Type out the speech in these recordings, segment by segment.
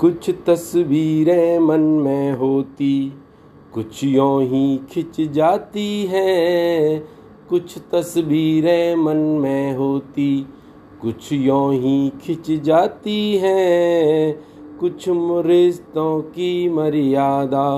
कुछ तस्वीरें मन में होती, कुछ यों ही खिंच जाती हैं। कुछ तस्वीरें मन में होती, कुछ यों ही खिंच जाती हैं। कुछ रिश्तों की मर्यादा,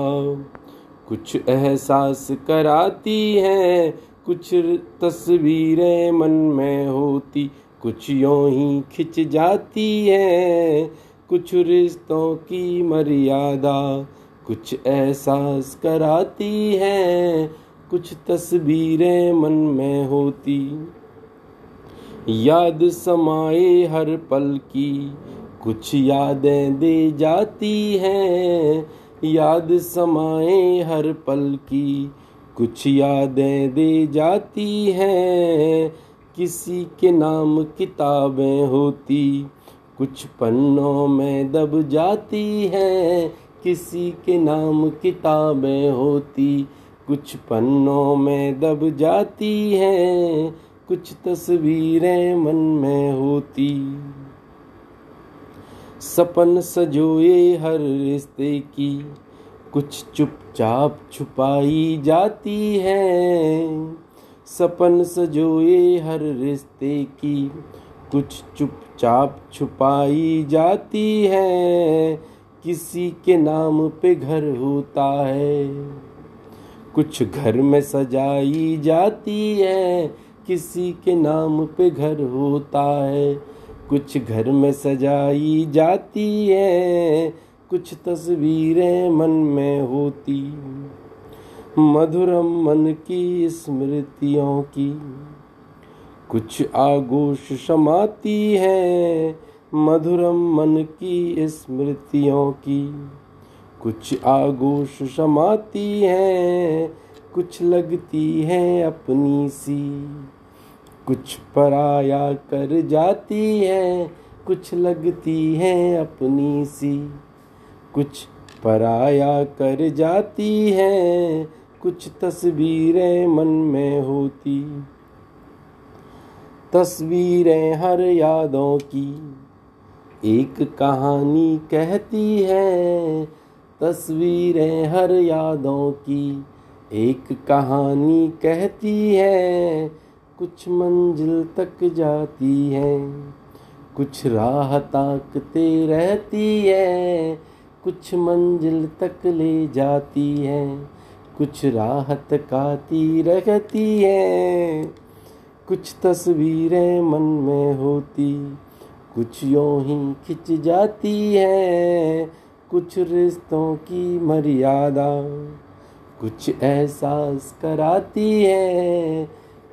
कुछ एहसास कराती हैं। कुछ तस्वीरें मन में होती, कुछ यों ही खिंच जाती हैं। कुछ रिश्तों की मर्यादा कुछ एहसास कराती हैं, कुछ तस्वीरें मन में होती। याद समाए हर पल की, कुछ यादें दे जाती हैं। याद समाए हर पल की, कुछ यादें दे जाती हैं। किसी के नाम किताबें होती। कुछ पन्नों में दब जाती हैं, किसी के नाम किताबें होती। कुछ पन्नों में दब जाती हैं, कुछ तस्वीरें मन में होती। सपन सजोए हर रिश्ते की, कुछ चुपचाप छुपाई जाती हैं। सपन सजोए हर रिश्ते की कुछ चुपचाप छुपाई जाती है, किसी के नाम पे घर होता है। कुछ घर में सजाई जाती है, किसी के नाम पे घर होता है। कुछ घर में सजाई जाती है, कुछ तस्वीरें मन में होती। मधुरम मन की स्मृतियों की कुछ आगोश समाती है मधुरम मन की स्मृतियों की। कुछ आगोश समाती है, कुछ लगती है अपनी सी। कुछ पराया कर जाती है, कुछ लगती है अपनी सी। कुछ पराया कर जाती है, कुछ तस्वीरें मन में होती। तस्वीरें हर यादों की। एक कहानी कहती है, तस्वीरें हर यादों की। एक कहानी कहती है, कुछ मंजिल तक जाती है। कुछ राह ताकते रहती है, कुछ मंजिल तक ले जाती है। कुछ राह तकाती रहती है। कुछ तस्वीरें मन में होती, कुछ यों ही खिंच जाती हैं, कुछ रिश्तों की मर्यादा, कुछ एहसास कराती है,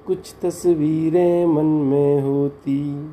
कुछ तस्वीरें मन में होती।